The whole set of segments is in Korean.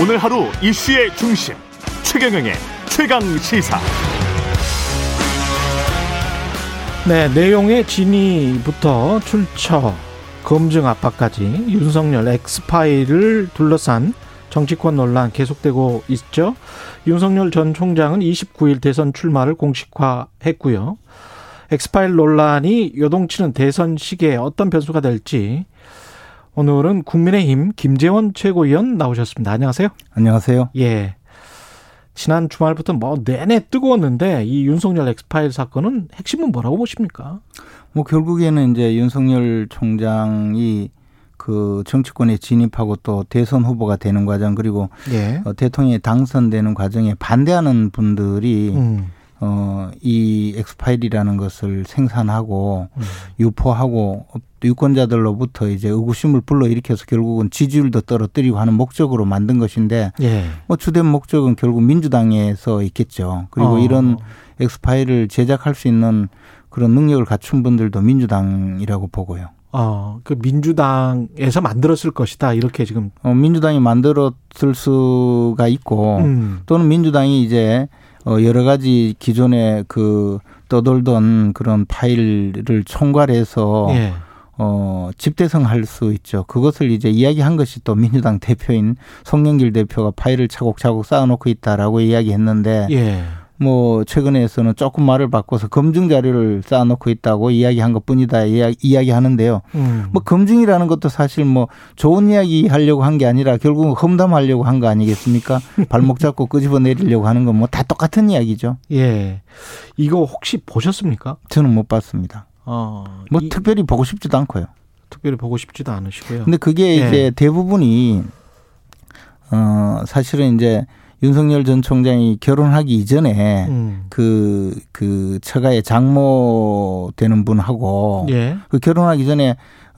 오늘 하루 이슈의 중심 최경영의 최강 시사. 네, 내용의 진위부터 출처, 검증 압박까지 윤석열 엑스파일을 둘러싼 정치권 논란 계속되고 있죠. 윤석열 전 총장은 29일 대선 출마를 공식화했고요. 엑스파일 논란이 요동치는 대선 시기에 어떤 변수가 될지 오늘은 국민의힘 김재원 최고위원 나오셨습니다. 안녕하세요. 안녕하세요. 예. 지난 주말부터 뭐 내내 뜨거웠는데 이 윤석열 엑스파일 사건은 핵심은 뭐라고 보십니까? 뭐 결국에는 이제 윤석열 총장이 그 정치권에 진입하고 또 대선 후보가 되는 과정 그리고 예. 어, 대통령에 당선되는 과정에 반대하는 분들이 음. 어, 이 엑스파일이라는 것을 생산하고 음. 유포하고 유권자들로부터 이제 의구심을 불러일으켜서 결국은 지지율도 떨어뜨리고 하는 목적으로 만든 것인데 예. 뭐 주된 목적은 결국 민주당에서 있겠죠. 그리고 어. 이런 엑스파일을 제작할 수 있는 그런 능력을 갖춘 분들도 민주당이라고 보고요. 어, 그 민주당에서 만들었을 것이다. 이렇게 지금. 어, 민주당이 만들었을 수가 있고 음. 또는 민주당이 이제 어, 여러 가지 기존에 그 떠돌던 그런 파일을 총괄해서 예. 어, 집대성할 수 있죠. 그것을 이제 이야기한 것이 또 민주당 대표인 송영길 대표가 파일을 차곡차곡 쌓아놓고 있다라고 이야기했는데 예. 뭐 최근에서는 조금 말을 바꿔서 검증 자료를 쌓아놓고 있다고 이야기한 것뿐이다 이야기, 하는데요. 음. 뭐 검증이라는 것도 사실 뭐 좋은 이야기 하려고 한 게 아니라 결국은 험담하려고 한 거 아니겠습니까? 발목 잡고 끄집어 내리려고 하는 건 뭐 다 똑같은 이야기죠. 예. 이거 혹시 보셨습니까? 저는 못 봤습니다. 어. 뭐 이, 특별히 보고 싶지도 않고요. 특별히 보고 싶지도 않으시고요. 근데 그게 예. 이제 대부분이 어 사실은 이제 윤석열 전 총장이 결혼하기 이전에 음. 그, 그 처가의 장모 되는 분하고 예. 그 결혼하기 전에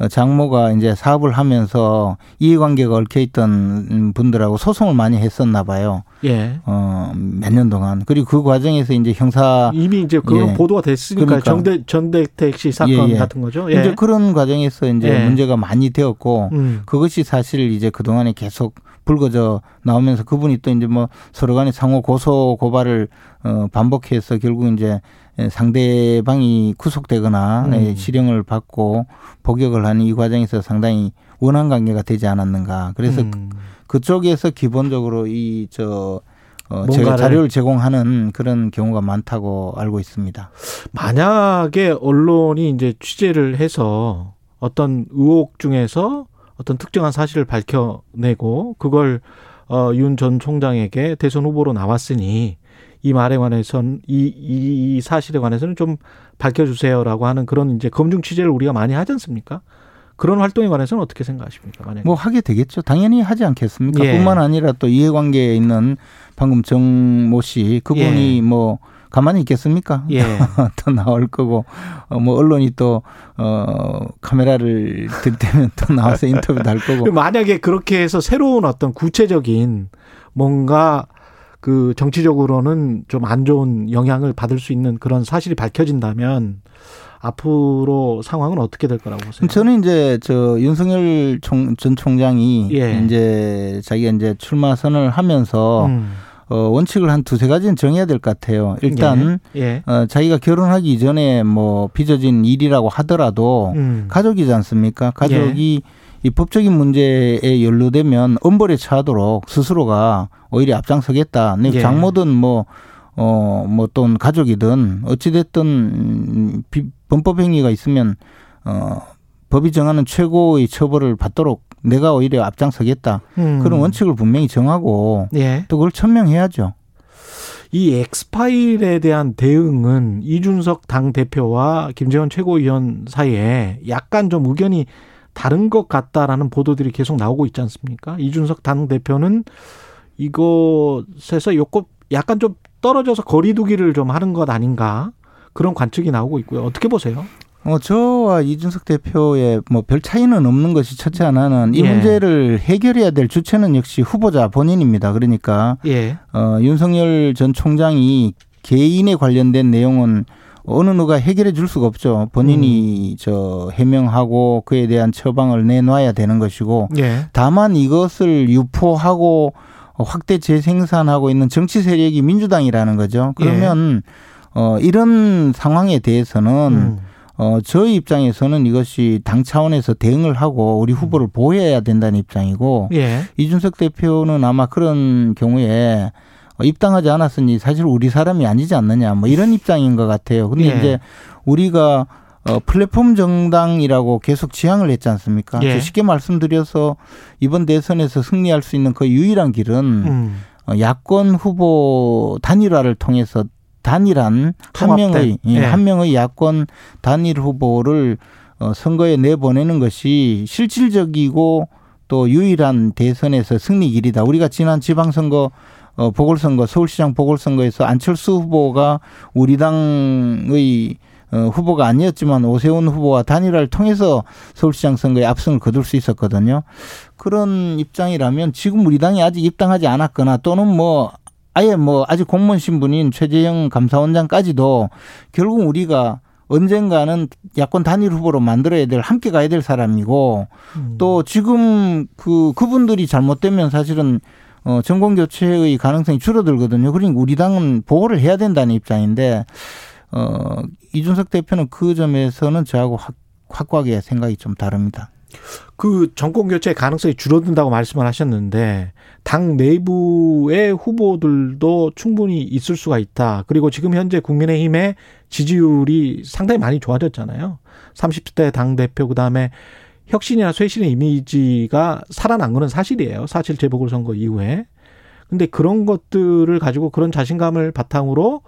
장모가 이제 사업을 하면서 이해관계가 얽혀 있던 분들하고 소송을 많이 했었나 봐요. 예. 어, 몇 년 동안. 그리고 그 과정에서 이제 형사 이미 이제 그 예. 보도가 됐으니까 그러니까. 정대 전대택 씨 사건 예, 예. 같은 거죠. 예. 이제 그런 과정에서 이제 예. 문제가 많이 되었고 음. 그것이 사실 이제 그 동안에 계속 불거져 나오면서 그분이 또 이제 뭐 서로 간에 상호 고소 고발을 어 반복해서 결국 이제 상대방이 구속되거나 네, 음. 실형을 받고 복역을 하는 이 과정에서 상당히 원한 관계가 되지 않았는가. 그래서 음. 그쪽에서 기본적으로 이 저 어, 제가 자료를 제공하는 그런 경우가 많다고 알고 있습니다. 만약에 언론이 이제 취재를 해서 어떤 의혹 중에서 어떤 특정한 사실을 밝혀내고 그걸 어, 윤 전 총장에게 대선 후보로 나왔으니 이 말에 관해서는 이, 이 사실에 관해서는 좀 밝혀주세요라고 하는 그런 이제 검증 취재를 우리가 많이 하지 않습니까? 그런 활동에 관해서는 어떻게 생각하십니까? 만약에. 뭐 하게 되겠죠. 당연히 하지 않겠습니까? 예. 뿐만 아니라 또 이해관계에 있는 방금 정 모 씨 그분이 예. 뭐 가만히 있겠습니까? 예. 또 나올 거고 어, 뭐 언론이 또 어, 카메라를 들때면 또 나와서 인터뷰도 할 거고. 만약에 그렇게 해서 새로운 어떤 구체적인 뭔가 그 정치적으로는 좀 안 좋은 영향을 받을 수 있는 그런 사실이 밝혀진다면 앞으로 상황은 어떻게 될 거라고 보세요? 저는 이제 저 윤석열 총, 전 총장이 예. 이제 자기가 이제 출마 선언을 하면서 음. 어, 원칙을 한 두세 가지는 정해야 될 것 같아요. 일단 예. 예. 어, 자기가 결혼하기 이전에 뭐 빚어진 일이라고 하더라도 음. 가족이지 않습니까? 가족이 예. 이 법적인 문제에 연루되면 엄벌에 처하도록 스스로가 오히려 앞장서겠다. 네, 예. 장모든 뭐, 어, 뭐또 가족이든 어찌됐든 범법 행위가 있으면, 어, 법이 정하는 최고의 처벌을 받도록 내가 오히려 앞장서겠다. 음. 그런 원칙을 분명히 정하고 예. 또 그걸 천명해야죠. 이 엑스파일에 대한 대응은 이준석 당 대표와 김재원 최고위원 사이에 약간 좀 의견이 다른 것 같다라는 보도들이 계속 나오고 있지 않습니까? 이준석 당 대표는 이것에서 요거 약간 좀 떨어져서 거리두기를 좀 하는 것 아닌가 그런 관측이 나오고 있고요. 어떻게 보세요? 어, 저와 이준석 대표의 뭐 별 차이는 없는 것이 첫째 하나는 이 예. 문제를 해결해야 될 주체는 역시 후보자 본인입니다. 그러니까 예. 어, 윤석열 전 총장이 개인에 관련된 내용은 어느 누가 해결해 줄 수가 없죠. 본인이 음. 저 해명하고 그에 대한 처방을 내놔야 되는 것이고 예. 다만 이것을 유포하고 확대 재생산하고 있는 정치 세력이 민주당이라는 거죠. 그러면 예. 어 이런 상황에 대해서는 음. 어, 저희 입장에서는 이것이 당 차원에서 대응을 하고 우리 후보를 음. 보호해야 된다는 입장이고 예. 이준석 대표는 아마 그런 경우에 입당하지 않았으니 사실 우리 사람이 아니지 않느냐 뭐 이런 입장인 것 같아요. 근데 예. 이제 우리가 어, 플랫폼 정당이라고 계속 지향을 했지 않습니까? 예. 쉽게 말씀드려서 이번 대선에서 승리할 수 있는 그 유일한 길은 음. 어, 야권 후보 단일화를 통해서 단일한 한 명의 예. 예. 한 명의 야권 단일 후보를 어, 선거에 내보내는 것이 실질적이고 또 유일한 대선에서 승리 길이다. 우리가 지난 지방선거 어, 보궐선거 서울시장 보궐선거에서 안철수 후보가 우리 당의 어, 후보가 아니었지만 오세훈 후보와 단일화를 통해서 서울시장 선거에 압승을 거둘 수 있었거든요. 그런 입장이라면 지금 우리 당이 아직 입당하지 않았거나 또는 뭐 아예 뭐 아직 공무원 신분인 최재형 감사원장까지도 결국 우리가 언젠가는 야권 단일 후보로 만들어야 될 함께 가야 될 사람이고 음. 또 지금 그 그분들이 잘못되면 사실은 어 정권 교체의 가능성이 줄어들거든요. 그러니까 우리 당은 보호를 해야 된다는 입장인데 어 이준석 대표는 그 점에서는 저하고 확, 확고하게 생각이 좀 다릅니다. 그 정권 교체 가능성이 줄어든다고 말씀을 하셨는데 당 내부의 후보들도 충분히 있을 수가 있다. 그리고 지금 현재 국민의힘의 지지율이 상당히 많이 좋아졌잖아요. 30대 당 대표 그다음에 혁신이나 쇄신의 이미지가 살아난 거는 사실이에요. 사실 재보궐 선거 이후에. 근데 그런 것들을 가지고 그런 자신감을 바탕으로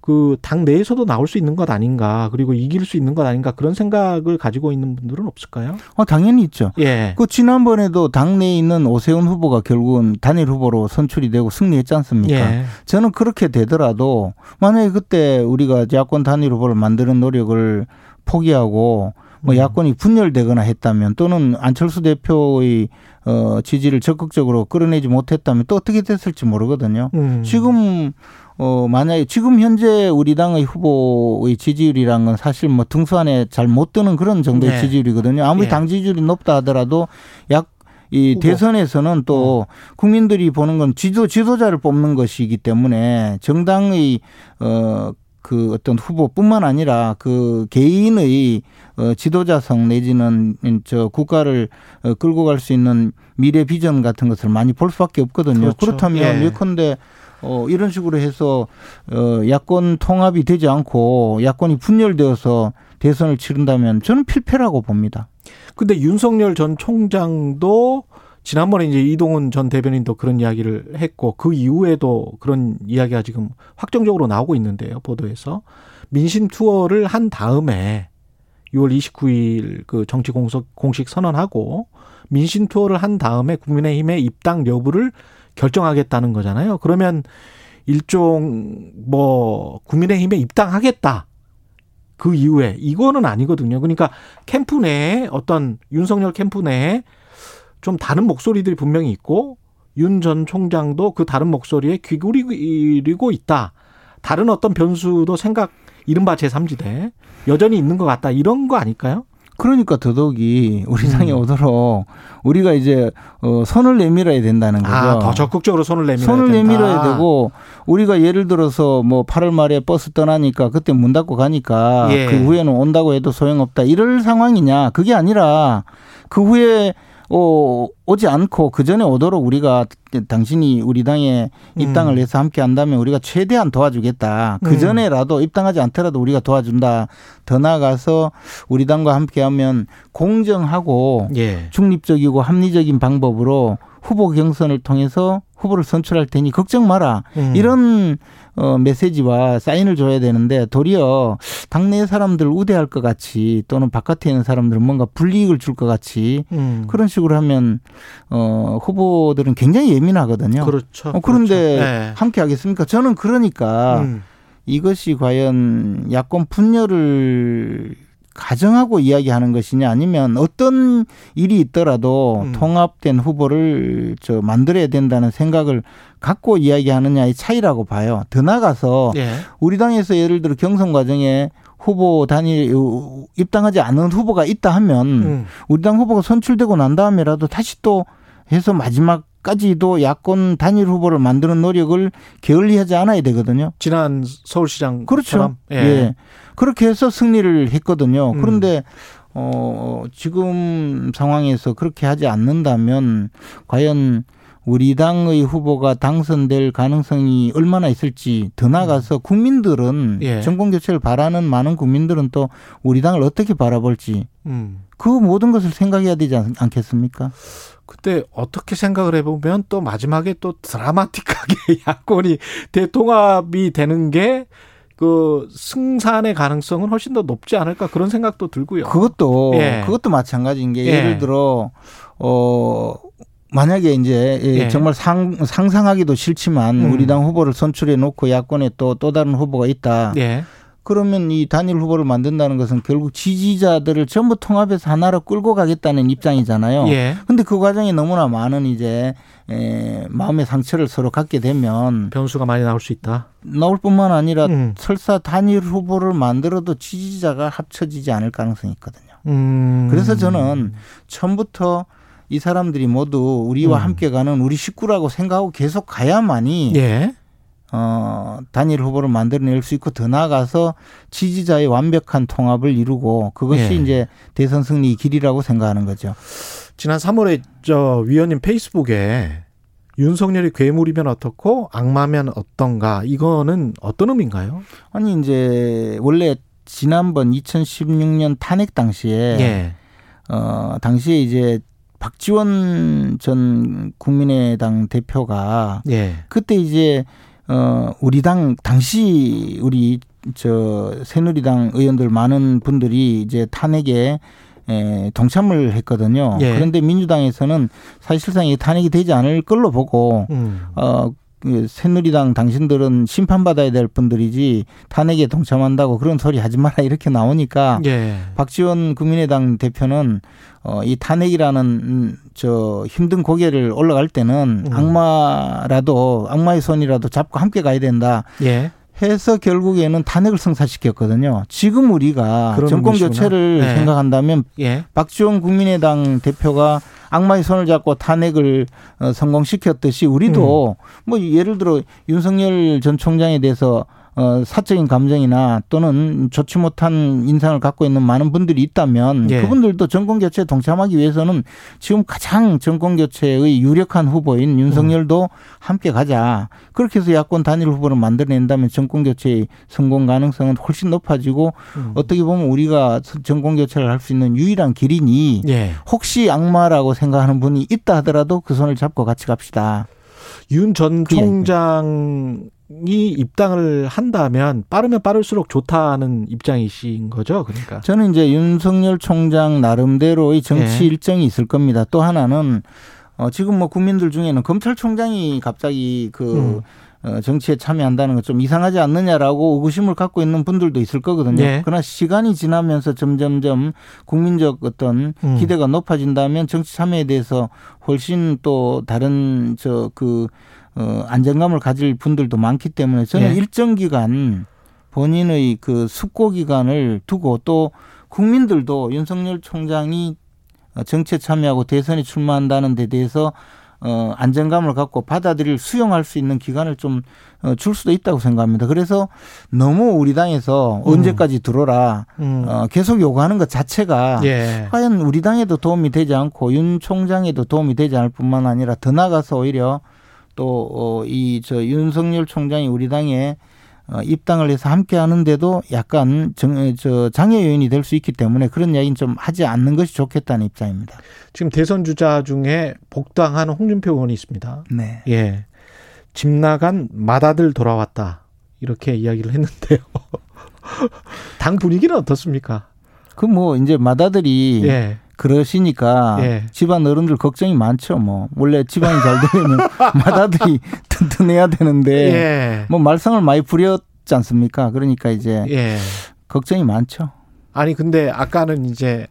그 당 내에서도 나올 수 있는 것 아닌가 그리고 이길 수 있는 것 아닌가 그런 생각을 가지고 있는 분들은 없을까요? 어 당연히 있죠. 예. 그 지난번에도 당내에 있는 오세훈 후보가 결국은 단일 후보로 선출이 되고 승리했지 않습니까? 예. 저는 그렇게 되더라도 만약에 그때 우리가 야권 단일 후보를 만드는 노력을 포기하고 뭐 음. 야권이 분열되거나 했다면 또는 안철수 대표의 어 지지를 적극적으로 끌어내지 못했다면 또 어떻게 됐을지 모르거든요. 음. 지금 어, 만약에 지금 현재 우리 당의 후보의 지지율이란 건 사실 뭐 등수 안에 잘 못 드는 그런 정도의 네. 지지율이거든요. 아무리 네. 당 지지율이 높다 하더라도 약 이 대선에서는 또 음. 국민들이 보는 건 지도 지도자를 뽑는 것이기 때문에 정당의 어 그 어떤 후보뿐만 아니라 그 개인의 어 지도자성 내지는 저 국가를 어 끌고 갈 수 있는 미래 비전 같은 것을 많이 볼 수밖에 없거든요. 그렇죠. 그렇다면 예. 예컨대 어, 이런 식으로 해서 어, 야권 통합이 되지 않고 야권이 분열되어서 대선을 치른다면 저는 필패라고 봅니다. 근데 윤석열 전 총장도 지난번에 이제 이동훈 전 대변인도 그런 이야기를 했고 그 이후에도 그런 이야기가 지금 확정적으로 나오고 있는데요. 보도에서 민심 투어를 한 다음에 6월 29일 그 정치 공석 공식 선언하고 민심 투어를 한 다음에 국민의힘의 입당 여부를 결정하겠다는 거잖아요. 그러면 일종 뭐 국민의힘에 입당하겠다. 그 이후에 이거는 아니거든요. 그러니까 캠프 내에 어떤 윤석열 캠프 내에 좀 다른 목소리들이 분명히 있고 윤 전 총장도 그 다른 목소리에 귀구리고 있다. 다른 어떤 변수도 생각 이른바 제3지대 여전히 있는 것 같다. 이런 거 아닐까요? 그러니까 더더욱이 우리 당에 음. 오도록 우리가 이제 어 손을 내밀어야 된다는 거죠. 아, 더 적극적으로 손을 내밀어야 손을 된다. 내밀어야 되고 우리가 예를 들어서 뭐 8월 말에 버스 떠나니까 그때 문 닫고 가니까 예. 그 후에는 온다고 해도 소용없다. 이럴 상황이냐? 그게 아니라 그 후에 어, 오지 않고 그 전에 오도록 우리가 당신이 우리 당에 입당을 음. 해서 함께 한다면 우리가 최대한 도와주겠다. 그 음. 전에라도 입당하지 않더라도 우리가 도와준다. 더 나아가서 우리 당과 함께 하면 공정하고 예. 중립적이고 합리적인 방법으로 후보 경선을 통해서 후보를 선출할 테니 걱정 마라. 음. 이런 어, 메시지와 사인을 줘야 되는데 도리어 당내 사람들 우대할 것 같이 또는 바깥에 있는 사람들은 뭔가 불이익을 줄 것 같이 음. 그런 식으로 하면 어, 후보들은 굉장히 예민하거든요. 그렇죠. 어, 그런데 그렇죠. 네. 함께 하겠습니까? 저는 그러니까 음. 이것이 과연 야권 분열을 가정하고 이야기하는 것이냐 아니면 어떤 일이 있더라도 음. 통합된 후보를 저 만들어야 된다는 생각을 갖고 이야기하느냐의 차이라고 봐요. 더 나가서 예. 우리 당에서 예를 들어 경선 과정에 후보 단일 입당하지 않은 후보가 있다 하면 음. 우리 당 후보가 선출되고 난 다음에라도 다시 또 해서 마지막 까지도 야권 단일 후보를 만드는 노력을 게을리하지 않아야 되거든요. 지난 서울시장 그렇죠. 예. 예. 그렇게 해서 승리를 했거든요. 음. 그런데 어 지금 상황에서 그렇게 하지 않는다면 과연 우리 당의 후보가 당선될 가능성이 얼마나 있을지 더 나가서 음. 국민들은 예. 정권 교체를 바라는 많은 국민들은 또 우리 당을 어떻게 바라볼지 음. 그 모든 것을 생각해야 되지 않 겠습니까? 그때 어떻게 생각을 해보면 또 마지막에 또 드라마틱하게 야권이 대통합이 되는 게그 승산의 가능성은 훨씬 더 높지 않을까 그런 생각도 들고요. 그것도 예. 그것도 마찬가지인 게 예. 를 들어 어 만약에 이제 예. 정말 상, 상상하기도 싫지만 음. 우리 당 후보를 선출해 놓고 야권에 또또 다른 후보가 있다. 예. 그러면 이 단일 후보를 만든다는 것은 결국 지지자들을 전부 통합해서 하나로 끌고 가겠다는 입장이잖아요. 예. 근데 그 과정에 너무나 많은 이제 에, 마음의 상처를 서로 갖게 되면 변수가 많이 나올 수 있다. 나올 뿐만 아니라 음. 설사 단일 후보를 만들어도 지지자가 합쳐지지 않을 가능성이 있거든요. 음. 그래서 저는 처음부터 이 사람들이 모두 우리와 음. 함께 가는 우리 식구라고 생각하고 계속 가야만이 예. 어, 단일 후보를 만들어낼 수 있고 더 나아가서 지지자의 완벽한 통합을 이루고 그것이 예. 이제 대선 승리 길이라고 생각하는 거죠. 지난 3월에 저 위원님 페이스북에 윤석열이 괴물이면 어떻고 악마면 어떤가 이거는 어떤 의미인가요? 아니 이제 원래 지난번 2016년 탄핵 당시에 예. 어 당시에 이제 박지원 전 국민의당 대표가 예. 그때 이제 어, 우리 당, 당시 우리 저 새누리당 의원들 많은 분들이 이제 탄핵에 에, 동참을 했거든요. 예. 그런데 민주당에서는 사실상 이 탄핵이 되지 않을 걸로 보고 음. 어, 그 새누리당 당신들은 심판받아야 될 분들이지 탄핵에 동참한다고 그런 소리 하지 마라 이렇게 나오니까 예. 박지원 국민의당 대표는 어, 이 탄핵이라는 저 힘든 고개를 올라갈 때는 음. 악마라도 악마의 손이라도 잡고 함께 가야 된다. 예. 해서 결국에는 탄핵을 성사시켰거든요. 지금 우리가 정권 교체를 네. 생각한다면 예. 박지원 국민의당 대표가 악마의 손을 잡고 탄핵을 어, 성공시켰듯이 우리도 음. 뭐 예를 들어 윤석열 전 총장에 대해서 어, 사적인 감정이나 또는 좋지 못한 인상을 갖고 있는 많은 분들이 있다면 예. 그분들도 정권 교체에 동참하기 위해서는 지금 가장 정권 교체의 유력한 후보인 윤석열도 음. 함께 가자. 그렇게 해서 야권 단일 후보를 만들어낸다면 정권 교체의 성공 가능성은 훨씬 높아지고 음. 어떻게 보면 우리가 정권 교체를 할 수 있는 유일한 길이니 예. 혹시 악마라고 생각하는 분이 있다 하더라도 그 손을 잡고 같이 갑시다. 윤 전 총장 이 입당을 한다면 빠르면 빠를수록 좋다는 입장이신 거죠. 그러니까 저는 이제 윤석열 총장 나름대로의 정치 네. 일정이 있을 겁니다. 또 하나는 어 지금 뭐 국민들 중에는 검찰총장이 갑자기 그 음. 어, 정치에 참여한다는 건좀 이상하지 않느냐라고 의구심을 갖고 있는 분들도 있을 거거든요. 네. 그러나 시간이 지나면서 점점점 국민적 어떤 음. 기대가 높아진다면 정치 참여에 대해서 훨씬 또 다른 저그 어, 안정감을 가질 분들도 많기 때문에 저는 예. 일정 기간 본인의 그 숙고 기간을 두고 또 국민들도 윤석열 총장이 정치에 참여하고 대선에 출마한다는 데 대해서 어, 안정감을 갖고 받아들일 수용할 수 있는 기간을 좀줄 어, 수도 있다고 생각합니다. 그래서 너무 우리 당에서 음. 언제까지 들어라 음. 어, 계속 요구하는 것 자체가 예. 과연 우리 당에도 도움이 되지 않고 윤 총장에도 도움이 되지 않을 뿐만 아니라 더 나가서 오히려 또 이저 어, 윤석열 총장이 우리 당에 어, 입당을 해서 함께 하는데도 약간 정, 저 장애 요인이 될 수 있기 때문에 그런 이야기는 좀 하지 않는 것이 좋겠다는 입장입니다. 지금 대선 주자 중에 복당한 홍준표 의원이 있습니다. 네. 예. 집 나간 맏아들 돌아왔다. 이렇게 이야기를 했는데요. 당 분위기는 어떻습니까? 그 뭐 이제 맏아들이 예. 그러시니까 예. 집안 어른들 걱정이 많죠. 뭐 원래 집안이 잘 되려면 맏아들이 튼튼해야 되는데 예. 뭐 말썽을 많이 부렸지 않습니까? 그러니까 이제 예. 걱정이 많죠. 아니 근데 아까는 이제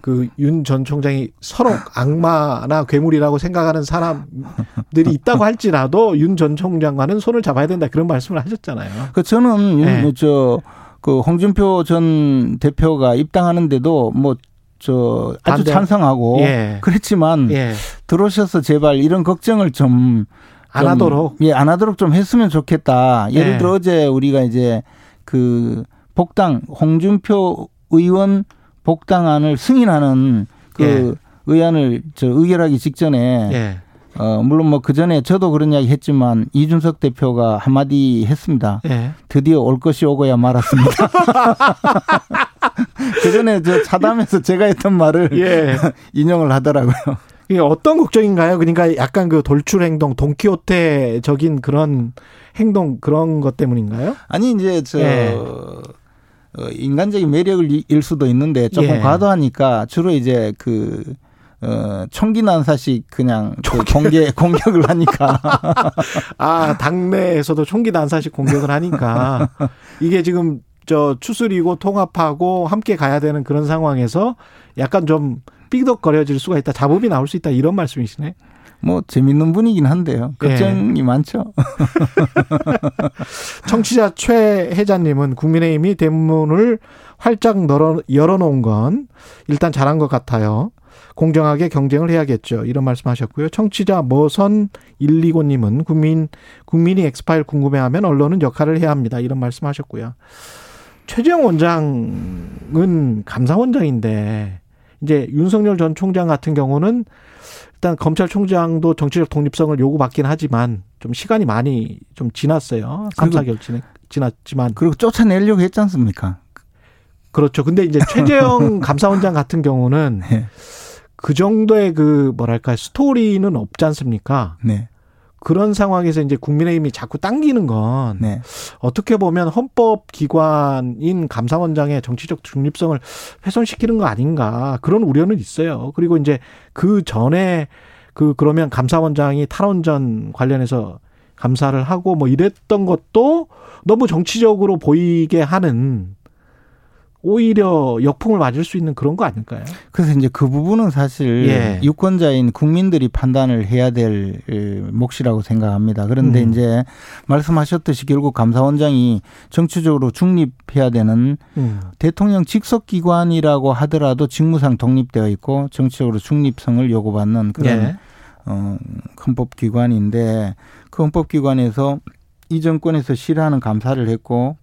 그 윤 전 총장이 서로 악마나 괴물이라고 생각하는 사람들이 있다고 할지라도 윤 전 총장과는 손을 잡아야 된다 그런 말씀을 하셨잖아요. 그 저는 예. 저그 홍준표 전 대표가 입당하는데도 뭐 저 아주 반대. 찬성하고 예. 그랬지만 예. 들어오셔서 제발 이런 걱정을 좀 안 하도록 예, 안 하도록 좀 했으면 좋겠다. 예를 예. 들어 어제 우리가 이제 그 복당 홍준표 의원 복당안을 승인하는 그 예. 의안을 저 의결하기 직전에 예. 어 물론 뭐 그 전에 저도 그런 이야기 했지만 이준석 대표가 한마디 했습니다. 예. 드디어 올 것이 오고야 말았습니다. 그 전에 저 차담에서 제가 했던 말을 예. 인용을 하더라고요. 이게 어떤 걱정인가요? 그러니까 약간 그 돌출 행동, 동키호테적인 그런 행동 그런 것 때문인가요? 아니 이제 저 예. 어, 인간적인 매력을 일 수도 있는데 조금 예. 과도하니까 주로 이제 그 어, 총기 난사식 그냥 그 공개 공격을 하니까 아 당내에서도 총기 난사식 공격을 하니까 이게 지금 저 추스리고 통합하고 함께 가야 되는 그런 상황에서 약간 좀 삐덕거려질 수가 있다. 잡음이 나올 수 있다. 이런 말씀이시네. 뭐 재밌는 분이긴 한데요. 걱정이 예. 많죠. 청취자 최혜자님은 국민의힘이 대문을 활짝 열어, 열어놓은 건 일단 잘한 것 같아요. 공정하게 경쟁을 해야겠죠. 이런 말씀하셨고요. 청취자 머선 129님은 국민 국민이 엑스파일 궁금해하면 언론은 역할을 해야 합니다. 이런 말씀하셨고요. 최재형 원장은 감사원장인데 이제 윤석열 전 총장 같은 경우는 일단 검찰총장도 정치적 독립성을 요구받긴 하지만 좀 시간이 많이 좀 지났어요. 3, 4개월 지났, 지났지만. 그리고 쫓아내려고 했지 않습니까? 그렇죠. 근데 이제 최재형 감사원장 같은 경우는 네. 그 정도의 그 뭐랄까 스토리는 없지 않습니까? 네. 그런 상황에서 이제 국민의힘이 자꾸 당기는 건 네. 어떻게 보면 헌법 기관인 감사원장의 정치적 중립성을 훼손시키는 거 아닌가 그런 우려는 있어요. 그리고 이제 그 전에 그 그러면 감사원장이 탈원전 관련해서 감사를 하고 뭐 이랬던 것도 너무 정치적으로 보이게 하는 오히려 역풍을 맞을 수 있는 그런 거 아닐까요? 그래서 이제 그 부분은 사실 예. 유권자인 국민들이 판단을 해야 될 몫이라고 생각합니다. 그런데 음. 이제 말씀하셨듯이 결국 감사원장이 정치적으로 중립해야 되는 음. 대통령 직속 기관이라고 하더라도 직무상 독립되어 있고 정치적으로 중립성을 요구받는 그런 예. 어, 헌법기관인데 그 헌법기관에서 이 정권에서 실하는 감사를 했고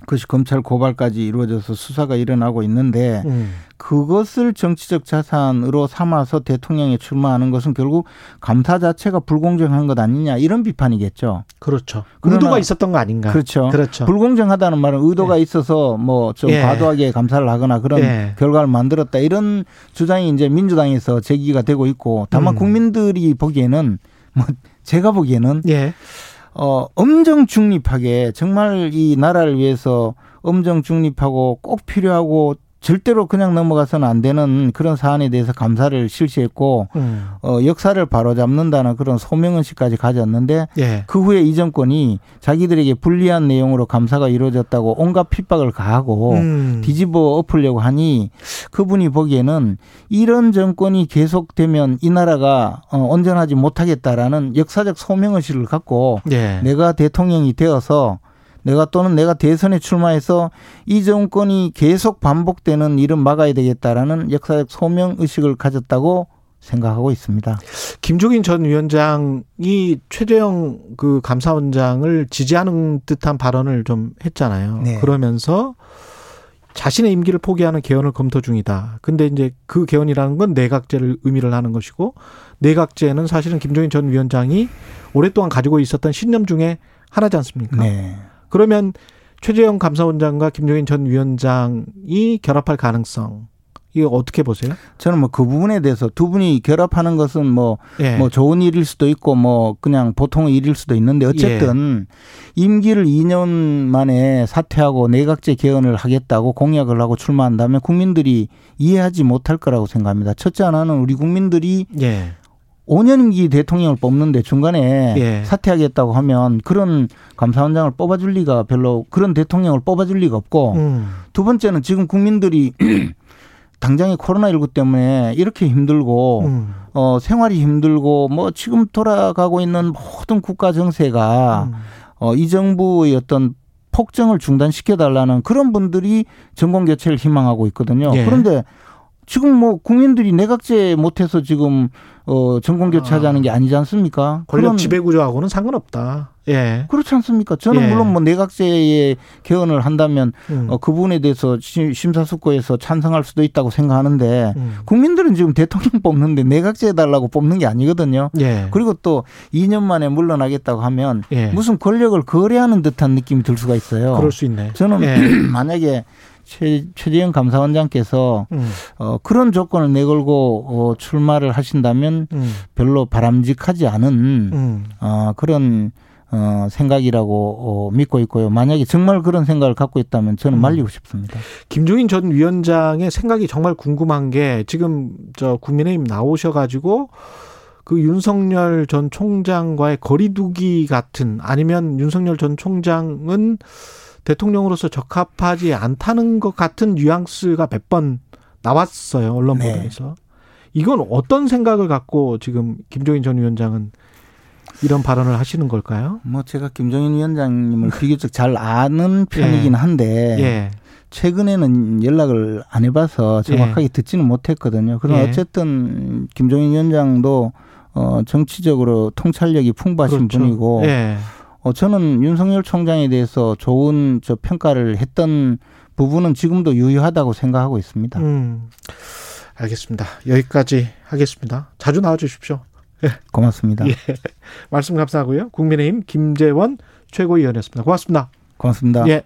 그것이 검찰 고발까지 이루어져서 수사가 일어나고 있는데 음. 그것을 정치적 자산으로 삼아서 대통령에 출마하는 것은 결국 감사 자체가 불공정한 것 아니냐 이런 비판이겠죠. 그렇죠. 의도가 있었던 거 아닌가. 그렇죠. 그렇죠. 불공정하다는 말은 의도가 네. 있어서 뭐좀 예. 과도하게 감사를 하거나 그런 예. 결과를 만들었다 이런 주장이 이제 민주당에서 제기가 되고 있고 다만 음. 국민들이 보기에는 뭐 제가 보기에는 예. 어, 엄정 중립하게 정말 이 나라를 위해서 엄정 중립하고 꼭 필요하고 절대로 그냥 넘어가서는 안 되는 그런 사안에 대해서 감사를 실시했고 음. 어, 역사를 바로잡는다는 그런 소명의식까지 가졌는데 예. 그 후에 이 정권이 자기들에게 불리한 내용으로 감사가 이루어졌다고 온갖 핍박을 가하고 음. 뒤집어 엎으려고 하니 그분이 보기에는 이런 정권이 계속되면 이 나라가 어, 온전하지 못하겠다라는 역사적 소명의식을 갖고 예. 내가 대통령이 되어서 내가 또는 내가 대선에 출마해서 이 정권이 계속 반복되는 일은 막아야 되겠다라는 역사적 소명 의식을 가졌다고 생각하고 있습니다. 김종인 전 위원장이 최재형 그 감사원장을 지지하는 듯한 발언을 좀 했잖아요. 네. 그러면서 자신의 임기를 포기하는 개헌을 검토 중이다. 근데 이제 그 개헌이라는 건 내각제를 의미를 하는 것이고 내각제는 사실은 김종인 전 위원장이 오랫동안 가지고 있었던 신념 중에 하나지 않습니까? 네. 그러면 최재형 감사원장과 김종인 전 위원장이 결합할 가능성 이거 어떻게 보세요? 저는 뭐 그 부분에 대해서 두 분이 결합하는 것은 뭐뭐 예. 뭐 좋은 일일 수도 있고 뭐 그냥 보통 일일 수도 있는데 어쨌든 예. 임기를 2년 만에 사퇴하고 내각제 개헌을 하겠다고 공약을 하고 출마한다면 국민들이 이해하지 못할 거라고 생각합니다. 첫째 하나는 우리 국민들이 예. 5년임기 대통령을 뽑는데 중간에 예. 사퇴하겠다고 하면 그런 감사원장을 뽑아줄 리가 별로 그런 대통령을 뽑아줄 리가 없고 음. 두 번째는 지금 국민들이 당장에 코로나19 때문에 이렇게 힘들고 음. 어 생활이 힘들고 뭐 지금 돌아가고 있는 모든 국가 정세가 음. 어 이 정부의 어떤 폭정을 중단시켜 달라는 그런 분들이 정권 교체를 희망하고 있거든요. 예. 그런데 지금 뭐 국민들이 내각제 못해서 지금 어 정권 교체하자는 게 아니지 않습니까? 권력 지배 구조하고는 상관없다. 예. 그렇지 않습니까? 저는 예. 물론 뭐 내각제의 개헌을 한다면 음. 어, 그 부분에 대해서 심사숙고해서 찬성할 수도 있다고 생각하는데 음. 국민들은 지금 대통령 뽑는데 내각제 해달라고 뽑는 게 아니거든요. 예. 그리고 또 2년 만에 물러나겠다고 하면 예. 무슨 권력을 거래하는 듯한 느낌이 들 수가 있어요. 그럴 수 있네. 저는 예. 만약에 최, 최재형 감사원장께서 음. 어, 그런 조건을 내걸고 어, 출마를 하신다면 음. 별로 바람직하지 않은 음. 어, 그런 어, 생각이라고 어, 믿고 있고요. 만약에 정말 그런 생각을 갖고 있다면 저는 음. 말리고 싶습니다. 김종인 전 위원장의 생각이 정말 궁금한 게 지금 저 국민의힘 나오셔가지고 그 윤석열 전 총장과의 거리두기 같은 아니면 윤석열 전 총장은 대통령으로서 적합하지 않다는 것 같은 뉘앙스가 몇 번 나왔어요 언론 네. 보도에서. 네. 이건 어떤 생각을 갖고 지금 김종인 전 위원장은 이런 발언을 하시는 걸까요? 뭐 제가 김종인 위원장님을 비교적 잘 아는 편이긴 예. 한데 예. 최근에는 연락을 안 해봐서 정확하게 예. 듣지는 못했거든요. 그럼 예. 어쨌든 김종인 위원장도 어 정치적으로 통찰력이 풍부하신 그렇죠. 분이고 예. 어 저는 윤석열 총장에 대해서 좋은 저 평가를 했던 부분은 지금도 유효하다고 생각하고 있습니다. 음. 알겠습니다. 여기까지 하겠습니다. 자주 나와 주십시오. 고맙습니다. 예. 말씀 감사하고요. 국민의힘 김재원 최고위원이었습니다. 고맙습니다. 고맙습니다. 예.